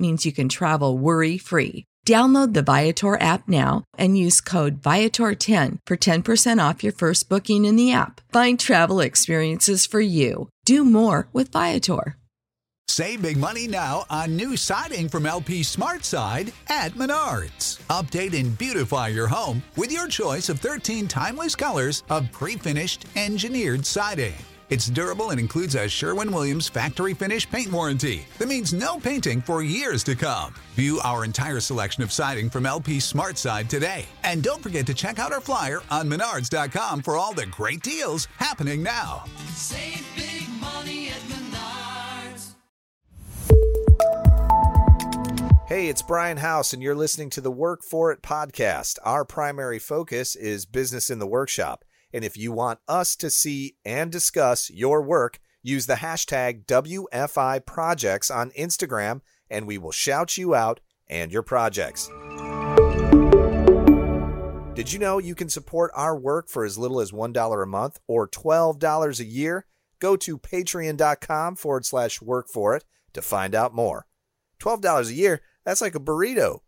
means you can travel worry free. Download the Viator app now and use code Viator10 for 10% off your first booking in the app. Find travel experiences for you. Do more with Viator. Save big money now on new siding from LP Smart Side at Menards. Update and beautify your home with your choice of 13 timeless colors of pre finished engineered siding. It's durable and includes a Sherwin Williams factory finish paint warranty that means no painting for years to come. View our entire selection of siding from LP Smart Side today. And don't forget to check out our flyer on menards.com for all the great deals happening now. Save big money at Menards. Hey, it's Brian House, and you're listening to the Work For It podcast. Our primary focus is business in the workshop. And if you want us to see and discuss your work, use the hashtag WFI Projects on Instagram, and we will shout you out and your projects. Did you know you can support our work for as little as $1 a month or $12 a year? Go to patreon.com forward slash work for it to find out more. $12 a year, that's like a burrito.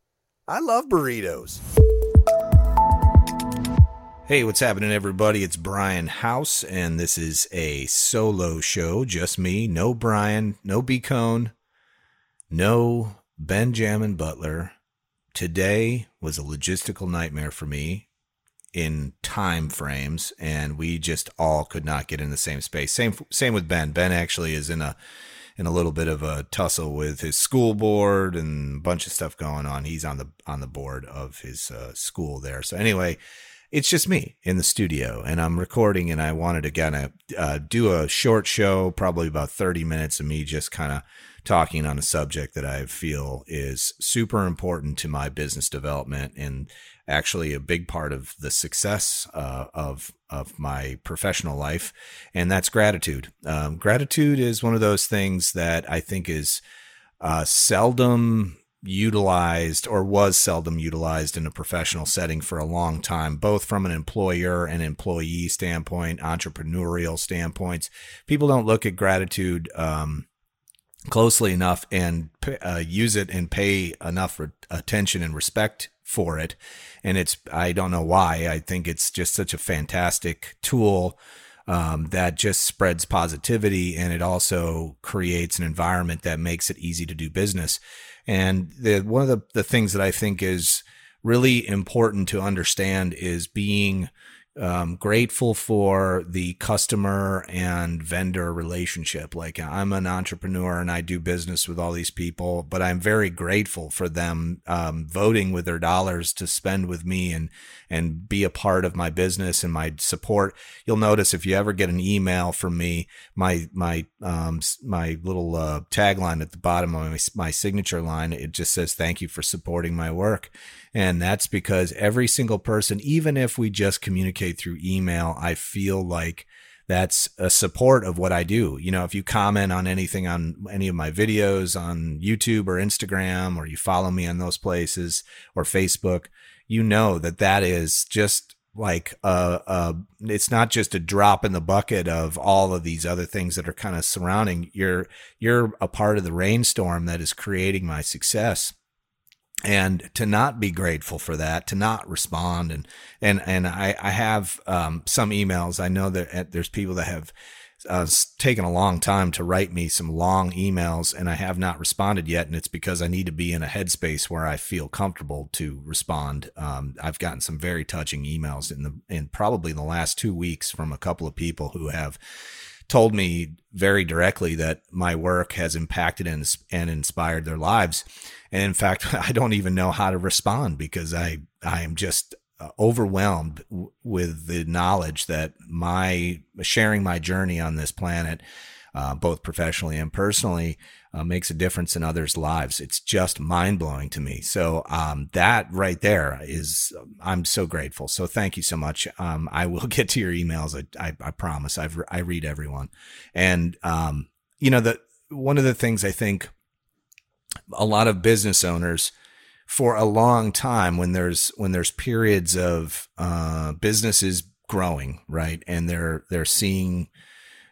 I love burritos. Hey, what's happening, everybody? It's Brian House, and this is a solo show. Just me, no Brian, no B Cone, no Benjamin Butler. Today was a logistical nightmare for me in time frames, and we just all could not get in the same space. Same, same with Ben. Ben actually is in a in a little bit of a tussle with his school board and a bunch of stuff going on. He's on the on the board of his uh, school there. So anyway it's just me in the studio and I'm recording and I wanted to kind of uh, do a short show, probably about 30 minutes of me just kind of talking on a subject that I feel is super important to my business development and actually a big part of the success uh, of of my professional life, and that's gratitude. Um, gratitude is one of those things that I think is uh, seldom utilized or was seldom utilized in a professional setting for a long time, both from an employer and employee standpoint, entrepreneurial standpoints. People don't look at gratitude um, closely enough and uh, use it and pay enough re- attention and respect for it. And it's, I don't know why. I think it's just such a fantastic tool. Um, that just spreads positivity and it also creates an environment that makes it easy to do business. And the, one of the, the things that I think is really important to understand is being um, grateful for the customer and vendor relationship. Like I'm an entrepreneur and I do business with all these people, but I'm very grateful for them um, voting with their dollars to spend with me and and be a part of my business and my support. You'll notice if you ever get an email from me, my my um, my little uh, tagline at the bottom of my, my signature line, it just says "Thank you for supporting my work." And that's because every single person, even if we just communicate through email, I feel like that's a support of what I do. You know, if you comment on anything on any of my videos on YouTube or Instagram, or you follow me on those places or Facebook, you know that that is just like a, a it's not just a drop in the bucket of all of these other things that are kind of surrounding you're you're a part of the rainstorm that is creating my success and to not be grateful for that, to not respond, and and and I I have um, some emails. I know that uh, there's people that have uh, taken a long time to write me some long emails, and I have not responded yet, and it's because I need to be in a headspace where I feel comfortable to respond. Um, I've gotten some very touching emails in the in probably the last two weeks from a couple of people who have told me very directly that my work has impacted and, and inspired their lives And in fact, I don't even know how to respond because I, I am just uh, overwhelmed with the knowledge that my sharing my journey on this planet, uh, both professionally and personally, uh, makes a difference in others' lives. It's just mind blowing to me. So um, that right there is, I'm so grateful. So thank you so much. Um, I will get to your emails. I, I, I promise. I've, I read everyone, and um, you know the one of the things I think a lot of business owners for a long time when there's when there's periods of uh, businesses growing right? And they're they're seeing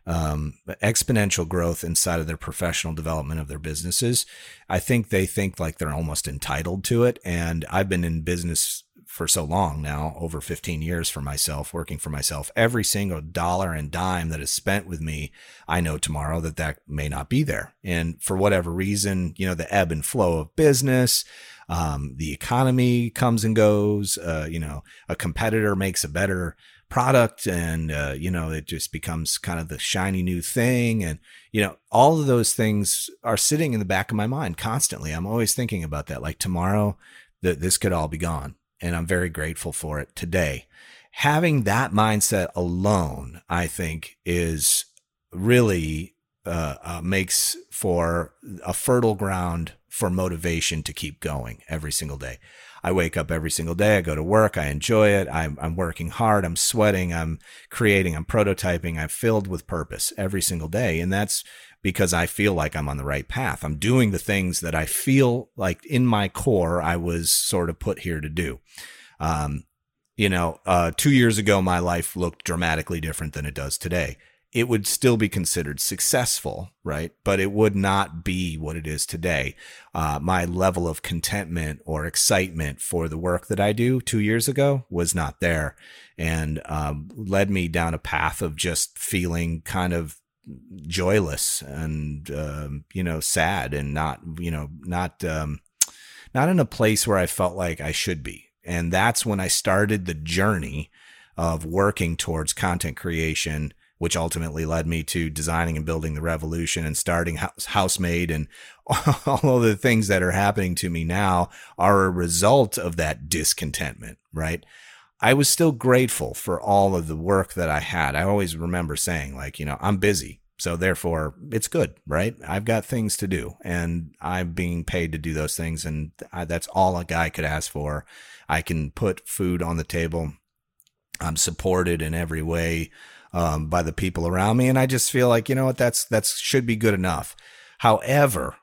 um, exponential growth inside of their professional development of their businesses. I think they think like they're almost entitled to it. And i've been in business for so long now, over 15 years for myself, working for myself, every single dollar and dime that is spent with me, I know tomorrow that that may not be there. And for whatever reason, you know, the ebb and flow of business, um, the economy comes and goes, uh, you know, a competitor makes a better product and, uh, you know, it just becomes kind of the shiny new thing. And, you know, all of those things are sitting in the back of my mind constantly. I'm always thinking about that. Like tomorrow, that this could all be gone and I'm very grateful for it today. Having that mindset alone, I think, is really uh, uh, makes for a fertile ground for motivation to keep going every single day. I wake up every single day. I go to work. I enjoy it. I'm, I'm working hard. I'm sweating. I'm creating. I'm prototyping. I'm filled with purpose every single day. And that's because I feel like I'm on the right path. I'm doing the things that I feel like in my core I was sort of put here to do. Um, you know, uh, two years ago, my life looked dramatically different than it does today. It would still be considered successful, right? But it would not be what it is today. Uh, my level of contentment or excitement for the work that I do two years ago was not there and um, led me down a path of just feeling kind of joyless and um, you know sad and not you know not um, not in a place where I felt like I should be. And that's when I started the journey of working towards content creation, which ultimately led me to designing and building the revolution and starting house, Housemade and all of the things that are happening to me now are a result of that discontentment, right? I was still grateful for all of the work that I had. I always remember saying, like, you know, I'm busy. So therefore, it's good, right? I've got things to do and I'm being paid to do those things. And that's all a guy could ask for. I can put food on the table. I'm supported in every way um, by the people around me. And I just feel like, you know what, that's, that's should be good enough. However,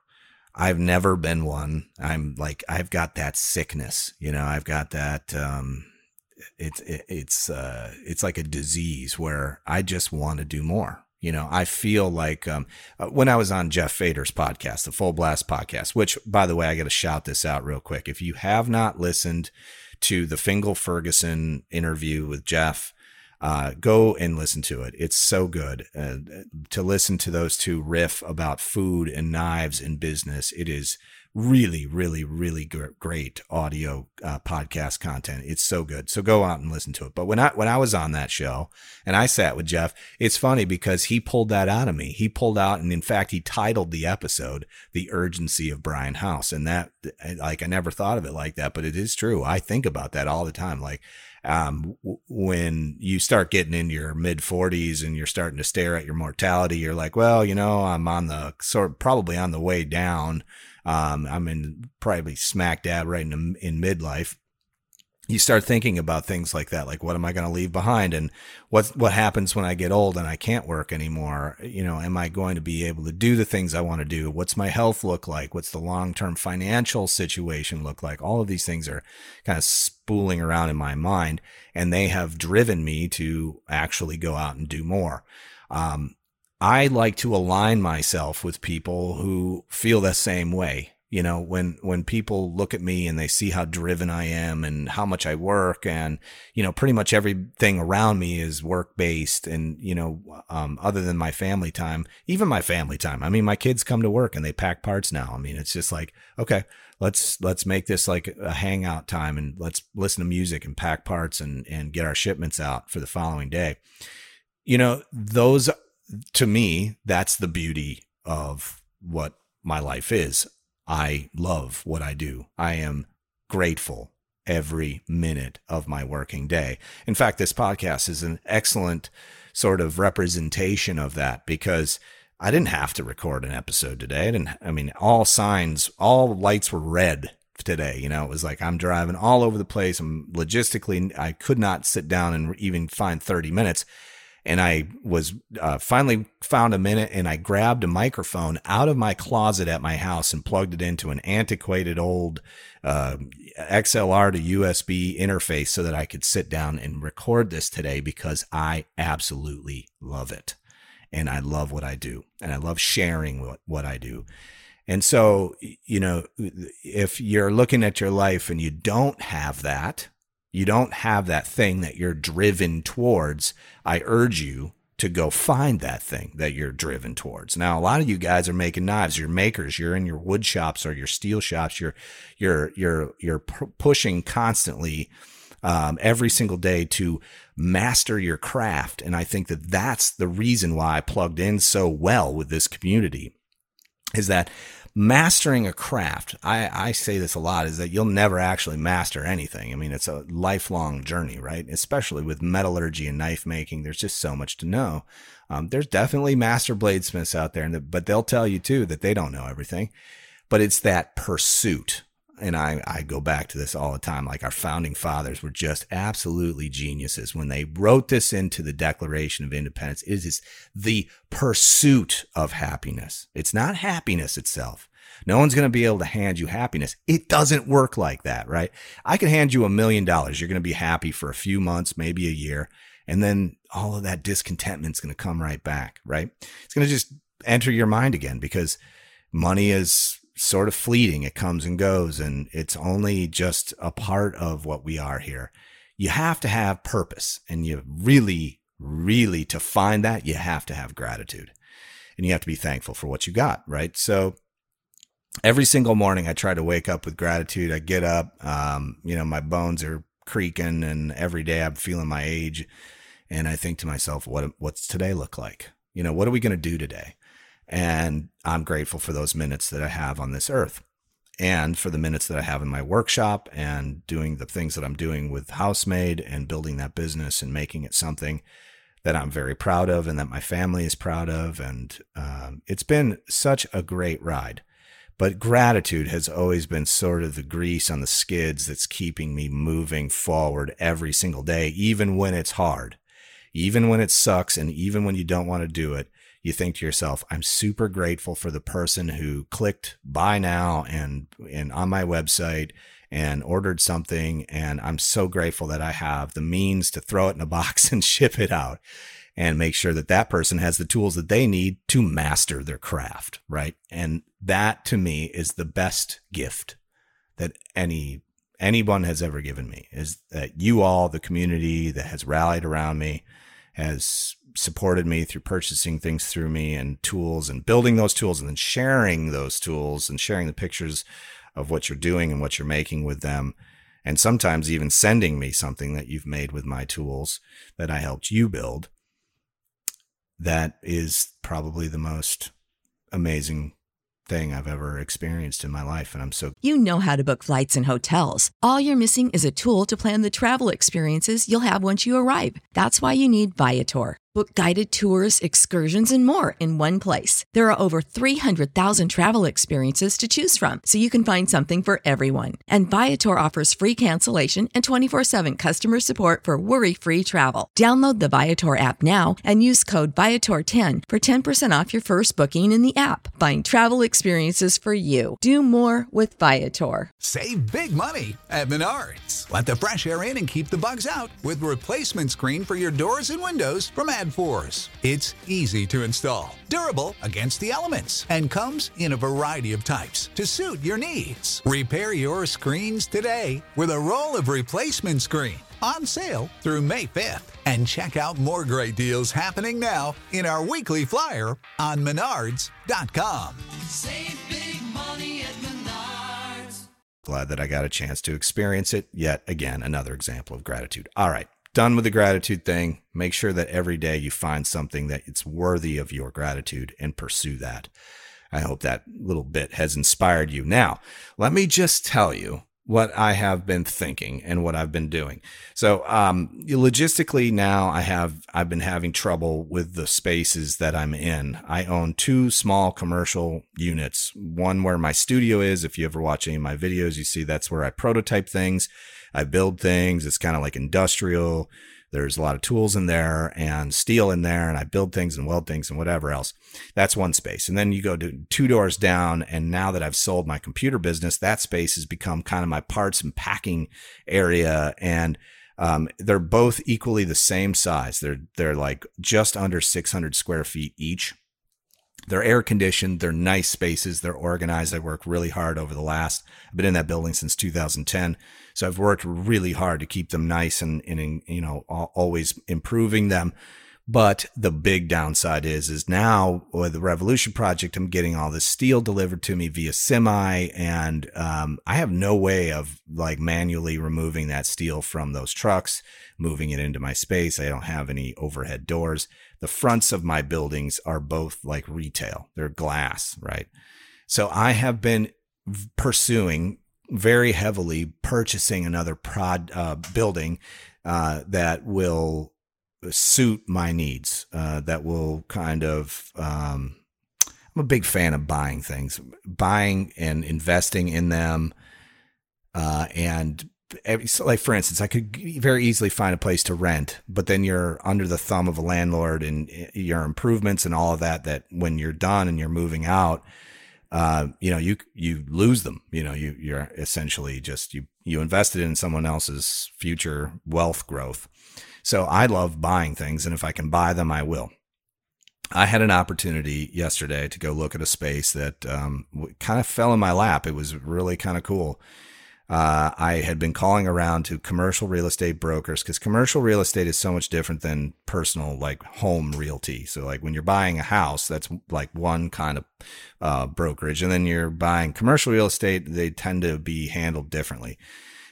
I've never been one. I'm like, I've got that sickness, you know, I've got that, um, it's, it, it's, uh, it's like a disease where I just want to do more. You know, I feel like um, uh, when I was on Jeff Fader's podcast, the Full Blast podcast, which, by the way, I got to shout this out real quick. If you have not listened to the Fingal Ferguson interview with Jeff, uh, go and listen to it. It's so good uh, to listen to those two riff about food and knives and business. It is really, really, really great audio uh, podcast content. It's so good. So go out and listen to it. But when I when I was on that show and I sat with Jeff, it's funny because he pulled that out of me. He pulled out, and in fact, he titled the episode "The Urgency of Brian House," and that like I never thought of it like that, but it is true. I think about that all the time. Like um, when you start getting in your mid 40s and you're starting to stare at your mortality, you're like, well, you know, I'm on the sort of probably on the way down um, I'm in probably smack dab right in, in midlife. You start thinking about things like that, like what am I going to leave behind, and what what happens when I get old and I can't work anymore? You know, am I going to be able to do the things I want to do? What's my health look like? What's the long term financial situation look like? All of these things are kind of spooling around in my mind, and they have driven me to actually go out and do more. Um, I like to align myself with people who feel the same way. You know, when, when people look at me and they see how driven I am and how much I work and, you know, pretty much everything around me is work based and, you know, um, other than my family time, even my family time. I mean, my kids come to work and they pack parts now. I mean, it's just like, okay, let's, let's make this like a hangout time and let's listen to music and pack parts and, and get our shipments out for the following day. You know, those to me, that's the beauty of what my life is. I love what I do. I am grateful every minute of my working day. In fact, this podcast is an excellent sort of representation of that because I didn't have to record an episode today. I didn't, I mean, all signs, all lights were red today. You know, it was like I'm driving all over the place. I'm logistically, I could not sit down and even find 30 minutes and I was uh, finally found a minute and I grabbed a microphone out of my closet at my house and plugged it into an antiquated old uh, XLR to USB interface so that I could sit down and record this today because I absolutely love it. And I love what I do. And I love sharing what, what I do. And so, you know, if you're looking at your life and you don't have that, you don't have that thing that you're driven towards, I urge you to go find that thing that you're driven towards. Now, a lot of you guys are making knives. You're makers. You're in your wood shops or your steel shops. You're you're you're you're pushing constantly um, every single day to master your craft. And I think that that's the reason why I plugged in so well with this community. Is that mastering a craft, I, I say this a lot, is that you'll never actually master anything. I mean, it's a lifelong journey, right? Especially with metallurgy and knife making, there's just so much to know. Um, there's definitely master bladesmiths out there, but they'll tell you too that they don't know everything. But it's that pursuit. And I, I go back to this all the time. Like our founding fathers were just absolutely geniuses when they wrote this into the Declaration of Independence. It is the pursuit of happiness. It's not happiness itself. No one's going to be able to hand you happiness. It doesn't work like that, right? I can hand you a million dollars. You're going to be happy for a few months, maybe a year. And then all of that discontentment's going to come right back, right? It's going to just enter your mind again because money is sort of fleeting. It comes and goes and it's only just a part of what we are here. You have to have purpose and you really, really to find that, you have to have gratitude and you have to be thankful for what you got, right? So every single morning I try to wake up with gratitude. I get up, um, you know, my bones are creaking and every day I'm feeling my age. And I think to myself, what, what's today look like? You know, what are we going to do today? And I'm grateful for those minutes that I have on this earth and for the minutes that I have in my workshop and doing the things that I'm doing with Housemade and building that business and making it something that I'm very proud of and that my family is proud of. And um, it's been such a great ride. But gratitude has always been sort of the grease on the skids that's keeping me moving forward every single day, even when it's hard, even when it sucks, and even when you don't want to do it. You think to yourself, I'm super grateful for the person who clicked buy now and, and on my website and ordered something. And I'm so grateful that I have the means to throw it in a box and ship it out and make sure that that person has the tools that they need to master their craft, right? And that to me is the best gift that any anyone has ever given me is that you all, the community that has rallied around me, has supported me through purchasing things through me and tools and building those tools and then sharing those tools and sharing the pictures of what you're doing and what you're making with them. And sometimes even sending me something that you've made with my tools that I helped you build that is probably the most amazing thing I've ever experienced in my life. And I'm so. You know how to book flights and hotels. All you're missing is a tool to plan the travel experiences you'll have once you arrive. That's why you need Viator. Book guided tours, excursions, and more in one place. There are over 300,000 travel experiences to choose from, so you can find something for everyone. And Viator offers free cancellation and 24 7 customer support for worry free travel. Download the Viator app now and use code Viator10 for 10% off your first booking in the app. Find travel experiences for you. Do more with Viator. Save big money at Menards. Let the fresh air in and keep the bugs out with replacement screen for your doors and windows from Ad Force. It's easy to install, durable against the elements, and comes in a variety of types to suit your needs. Repair your screens today with a roll of replacement screen on sale through May 5th. And check out more great deals happening now in our weekly flyer on menards.com. Save big money at Menards. glad that I got a chance to experience it. Yet again, another example of gratitude. All right, done with the gratitude thing. Make sure that every day you find something that it's worthy of your gratitude and pursue that. I hope that little bit has inspired you. Now, let me just tell you what I have been thinking and what I've been doing. So, um, logistically now I have, I've been having trouble with the spaces that I'm in. I own two small commercial units, one where my studio is. If you ever watch any of my videos, you see that's where I prototype things. I build things. It's kind of like industrial. There's a lot of tools in there and steel in there, and I build things and weld things and whatever else. That's one space. And then you go to two doors down, and now that I've sold my computer business, that space has become kind of my parts and packing area. And um, they're both equally the same size. They're they're like just under 600 square feet each. They're air conditioned. They're nice spaces. They're organized. I work really hard over the last. I've been in that building since 2010. So I've worked really hard to keep them nice and, and you know, always improving them. But the big downside is, is now with the Revolution project, I'm getting all this steel delivered to me via semi, and um, I have no way of like manually removing that steel from those trucks, moving it into my space. I don't have any overhead doors. The fronts of my buildings are both like retail; they're glass, right? So I have been pursuing very heavily purchasing another prod uh, building uh, that will suit my needs. Uh, that will kind of. Um, I'm a big fan of buying things, buying and investing in them, uh, and like for instance, I could very easily find a place to rent, but then you're under the thumb of a landlord and eh, your improvements and all of that. That when you're done and you're moving out, uh, you know, you you lose them. You know, you you're essentially just you you invested in someone else's future wealth growth. So I love buying things, and if I can buy them, I will. I had an opportunity yesterday to go look at a space that um, kind of fell in my lap. It was really kind of cool uh, I had been calling around to commercial real estate brokers because commercial real estate is so much different than personal, like home realty. So, like when you're buying a house, that's like one kind of uh, brokerage, and then you're buying commercial real estate, they tend to be handled differently.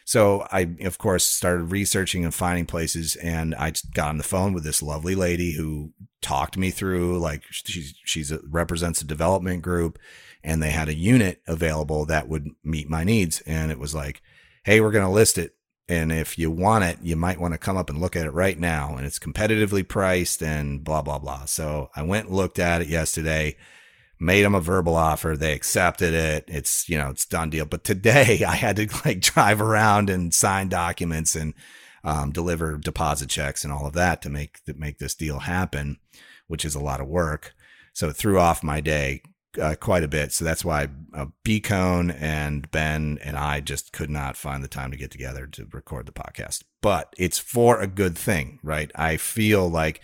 So I, of course, started researching and finding places, and I got on the phone with this lovely lady who talked me through. Like she's she's a, represents a development group, and they had a unit available that would meet my needs. And it was like, hey, we're going to list it. And if you want it, you might want to come up and look at it right now. And it's competitively priced and blah, blah, blah. So I went and looked at it yesterday, made them a verbal offer. They accepted it. It's, you know, it's done deal. But today I had to like drive around and sign documents and um, deliver deposit checks and all of that to make, to make this deal happen, which is a lot of work. So it threw off my day uh, quite a bit. So that's why uh, Cone and Ben and I just could not find the time to get together to record the podcast. But it's for a good thing, right? I feel like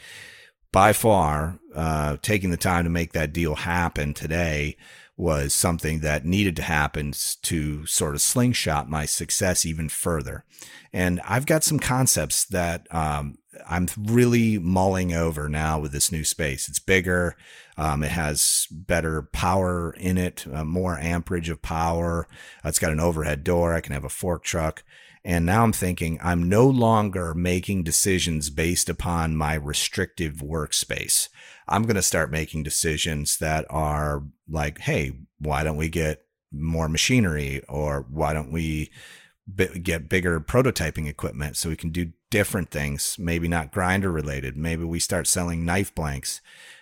by far uh, taking the time to make that deal happen today was something that needed to happen to sort of slingshot my success even further. And I've got some concepts that um, I'm really mulling over now with this new space. It's bigger. Um, it has better power in it, uh, more amperage of power. Uh, it's got an overhead door. I can have a fork truck. And now I'm thinking I'm no longer making decisions based upon my restrictive workspace. I'm going to start making decisions that are like, hey, why don't we get more machinery or why don't we get bigger prototyping equipment so we can do different things, maybe not grinder related. Maybe we start selling knife blanks.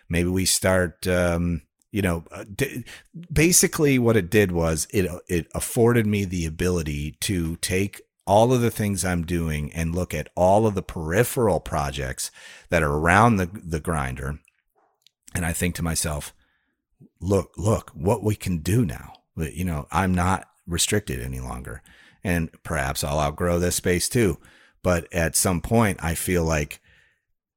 Maybe we start, um, you know, uh, d- basically what it did was it, it afforded me the ability to take all of the things I'm doing and look at all of the peripheral projects that are around the, the grinder. And I think to myself, look, look what we can do now. You know, I'm not restricted any longer. And perhaps I'll outgrow this space too. But at some point, I feel like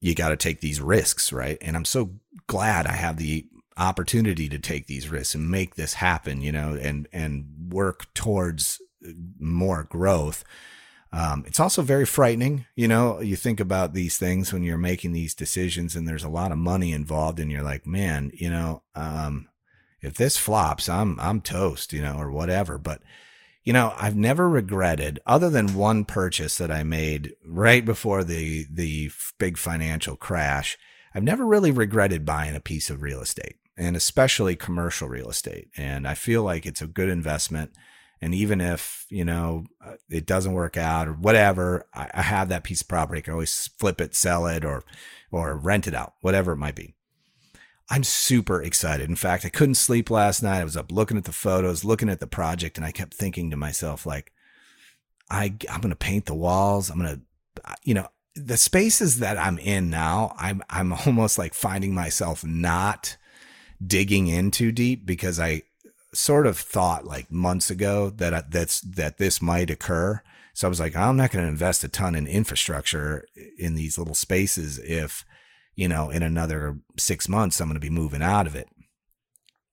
you got to take these risks, right? And I'm so glad I have the opportunity to take these risks and make this happen, you know, and and work towards more growth. Um, it's also very frightening, you know. You think about these things when you're making these decisions, and there's a lot of money involved, and you're like, man, you know, um, if this flops, I'm I'm toast, you know, or whatever. But you know, I've never regretted, other than one purchase that I made right before the the big financial crash. I've never really regretted buying a piece of real estate. and especially commercial real estate. And I feel like it's a good investment. And even if, you know, uh, it doesn't work out or whatever, I, I have that piece of property. I can always flip it, sell it, or, or rent it out, whatever it might be. I'm super excited. In fact, I couldn't sleep last night. I was up looking at the photos, looking at the project, and I kept thinking to myself, like, I, I'm going to paint the walls. I'm going to, you know, the spaces that I'm in now, I'm, I'm almost like finding myself not digging in too deep because I sort of thought like months ago that I, that's, that this might occur. So I was like, I'm not going to invest a ton in infrastructure in these little spaces if, you know, in another six months, I'm going to be moving out of it.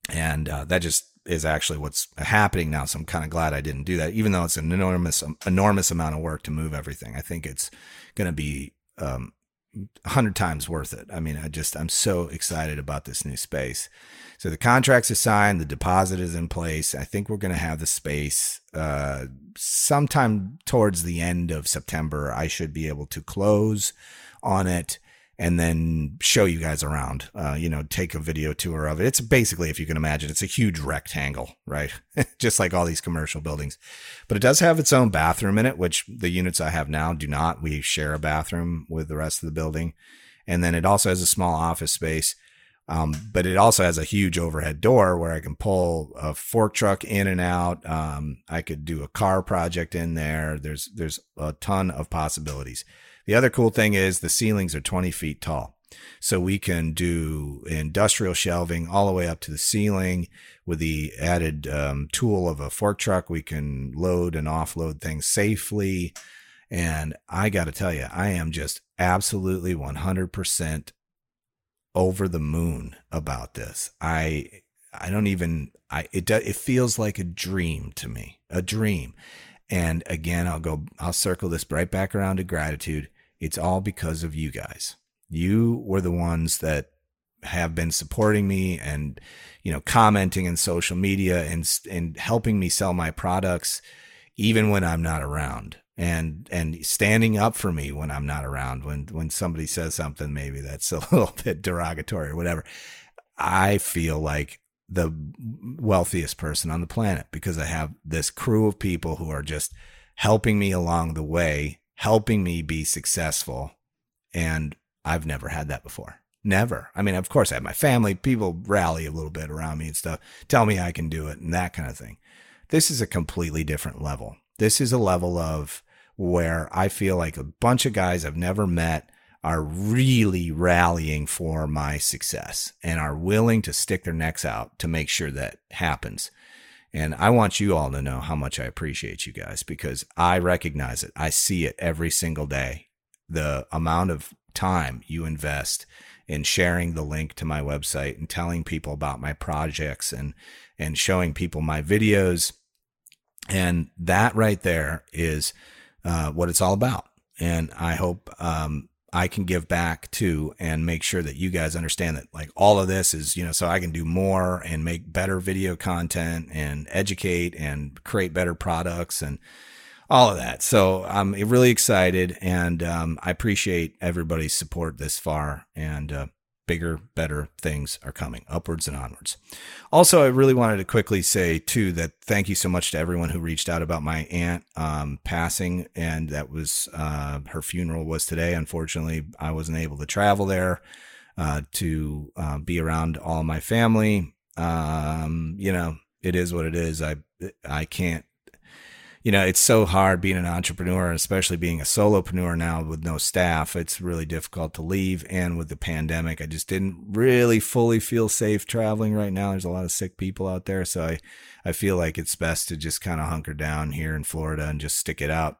And uh, that just is actually what's happening now. So I'm kind of glad I didn't do that, even though it's an enormous, enormous amount of work to move everything. I think it's going to be um, hundred times worth it. I mean, I just, I'm so excited about this new space. So the contracts are signed, the deposit is in place. I think we're going to have the space uh, sometime towards the end of September. I should be able to close on it and then show you guys around. Uh, you know, take a video tour of it. It's basically, if you can imagine, it's a huge rectangle, right? Just like all these commercial buildings. But it does have its own bathroom in it, which the units I have now do not. We share a bathroom with the rest of the building. And then it also has a small office space. Um, but it also has a huge overhead door where I can pull a fork truck in and out. Um, I could do a car project in there. There's there's a ton of possibilities. The other cool thing is the ceilings are 20 feet tall. So we can do industrial shelving all the way up to the ceiling with the added um, tool of a fork truck. We can load and offload things safely. And I got to tell you, I am just absolutely 100% over the moon about this. I I don't even I it it feels like a dream to me, a dream. And again, I'll go I'll circle this right back around to gratitude. It's all because of you guys. You were the ones that have been supporting me and you know commenting in social media and and helping me sell my products even when I'm not around and and standing up for me when I'm not around when when somebody says something maybe that's a little bit derogatory or whatever I feel like the wealthiest person on the planet because I have this crew of people who are just helping me along the way helping me be successful. And I've never had that before. Never. I mean, of course, I have my family. People rally a little bit around me and stuff, tell me I can do it and that kind of thing. This is a completely different level. This is a level of where I feel like a bunch of guys I've never met are really rallying for my success and are willing to stick their necks out to make sure that happens. And I want you all to know how much I appreciate you guys because I recognize it. I see it every single day. The amount of time you invest in sharing the link to my website and telling people about my projects and and showing people my videos and that right there is uh, what it's all about and i hope um, I can give back to and make sure that you guys understand that like all of this is, you know, so I can do more and make better video content and educate and create better products and all of that. So I'm really excited and um, I appreciate everybody's support this far. And uh, bigger, better things are coming upwards and onwards. Also, I really wanted to quickly say too that thank you so much to everyone who reached out about my aunt um, passing, and that was uh, her funeral was today. Unfortunately, I wasn't able to travel there uh, to uh, be around all my family. Um, you know, it is what it is. I I can't you know, it's so hard being an entrepreneur, especially being a solopreneur now with no staff. It's really difficult to leave. And with the pandemic, I just didn't really fully feel safe traveling right now. There's a lot of sick people out there. So I, I feel like it's best to just kind of hunker down here in Florida and just stick it out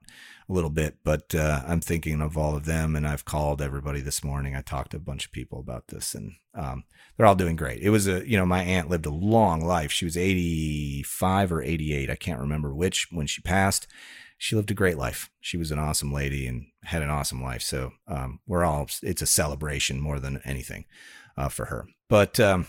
a little bit. But uh, I'm thinking of all of them, and I've called everybody this morning. I talked to a bunch of people about this, and um, they're all doing great. It was a, you know, my aunt lived a long life. She was 85 or 88. I can't remember which when she passed. She lived a great life. She was an awesome lady and had an awesome life. So um, we're all, it's a celebration more than anything uh, for her. But um,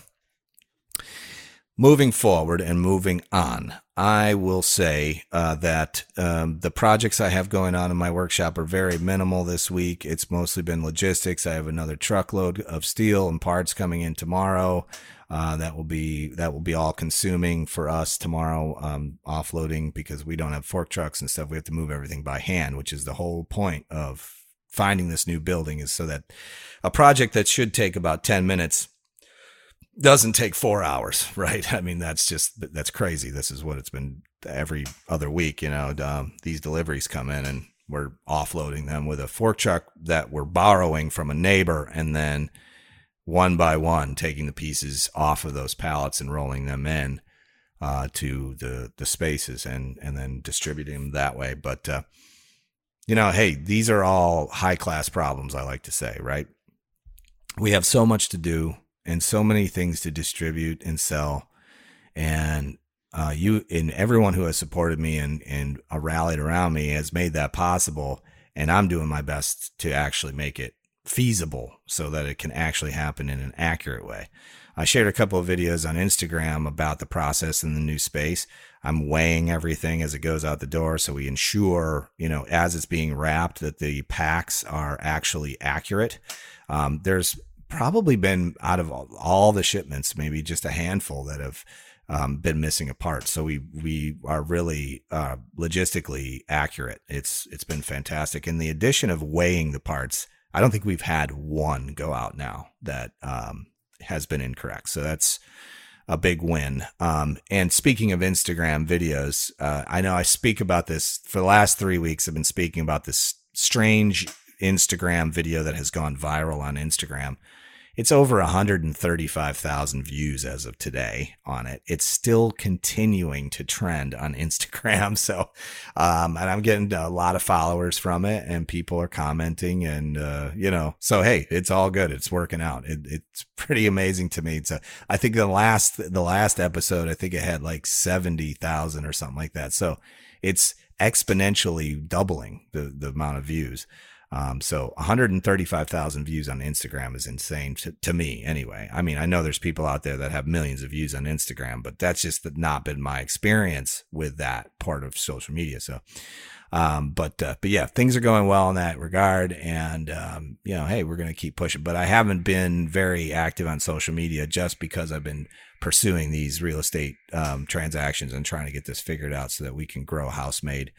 moving forward and moving on, I will say uh, that um, the projects I have going on in my workshop are very minimal this week. It's mostly been logistics. I have another truckload of steel and parts coming in tomorrow. Uh, that will be that will be all consuming for us tomorrow. Um, offloading because we don't have fork trucks and stuff. We have to move everything by hand, which is the whole point of finding this new building is so that a project that should take about 10 minutes doesn't take four hours, right? I mean, that's just, that's crazy. This is what it's been every other week, you know, um, these deliveries come in and we're offloading them with a fork truck that we're borrowing from a neighbor and then one by one taking the pieces off of those pallets and rolling them in uh, to the the spaces and and then distributing them that way. But uh, you know, hey, these are all high class problems. I like to say, right? We have so much to do and so many things to distribute and sell, and uh, you and everyone who has supported me and and uh, rallied around me has made that possible. And I'm doing my best to actually make it feasible so that it can actually happen in an accurate way. I shared a couple of videos on Instagram about the process in the new space. I'm weighing everything as it goes out the door so we ensure, you know, as it's being wrapped that the packs are actually accurate. Um, there's probably been out of all, all, the shipments, maybe just a handful that have um, been missing a part. So we we are really uh, logistically accurate. It's it's been fantastic. And the addition of weighing the parts, I don't think we've had one go out now that um, has been incorrect. So that's a big win. Um, and speaking of Instagram videos, uh, I know I speak about this for the last three weeks. I've been speaking about this strange Instagram video that has gone viral on Instagram it's over 135,000 views as of today on it. It's still continuing to trend on Instagram. So, um, and I'm getting a lot of followers from it and people are commenting and, uh, you know, so hey, it's all good. It's working out. It, it's pretty amazing to me. So I think the last, the last episode, I think it had like 70,000 or something like that. So it's exponentially doubling the, the amount of views. Um, so 135,000 views on Instagram is insane to, to, me anyway. I mean, I know there's people out there that have millions of views on Instagram, but that's just not been my experience with that part of social media. So, um, but, uh, but yeah, things are going well in that regard. And, um, you know, hey, we're going to keep pushing, but I haven't been very active on social media just because I've been pursuing these real estate, um, transactions and trying to get this figured out so that we can grow house made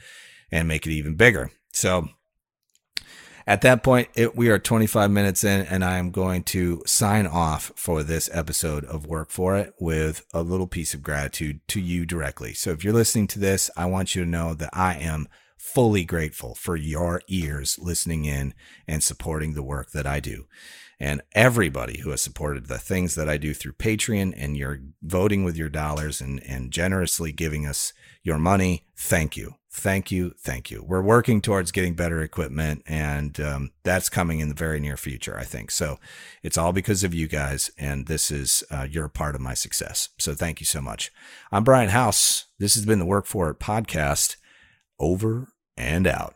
and make it even bigger. So, at that point, it, we are 25 minutes in, and I am going to sign off for this episode of Work for It with a little piece of gratitude to you directly. So if you're listening to this, I want you to know that I am fully grateful for your ears listening in and supporting the work that I do. And everybody who has supported the things that I do through Patreon and you're voting with your dollars and, and generously giving us your money, thank you. Thank you. Thank you. We're working towards getting better equipment, and um, that's coming in the very near future, I think. So it's all because of you guys, and this is uh, your part of my success. So thank you so much. I'm Brian House. This has been the Work For It podcast. Over and out.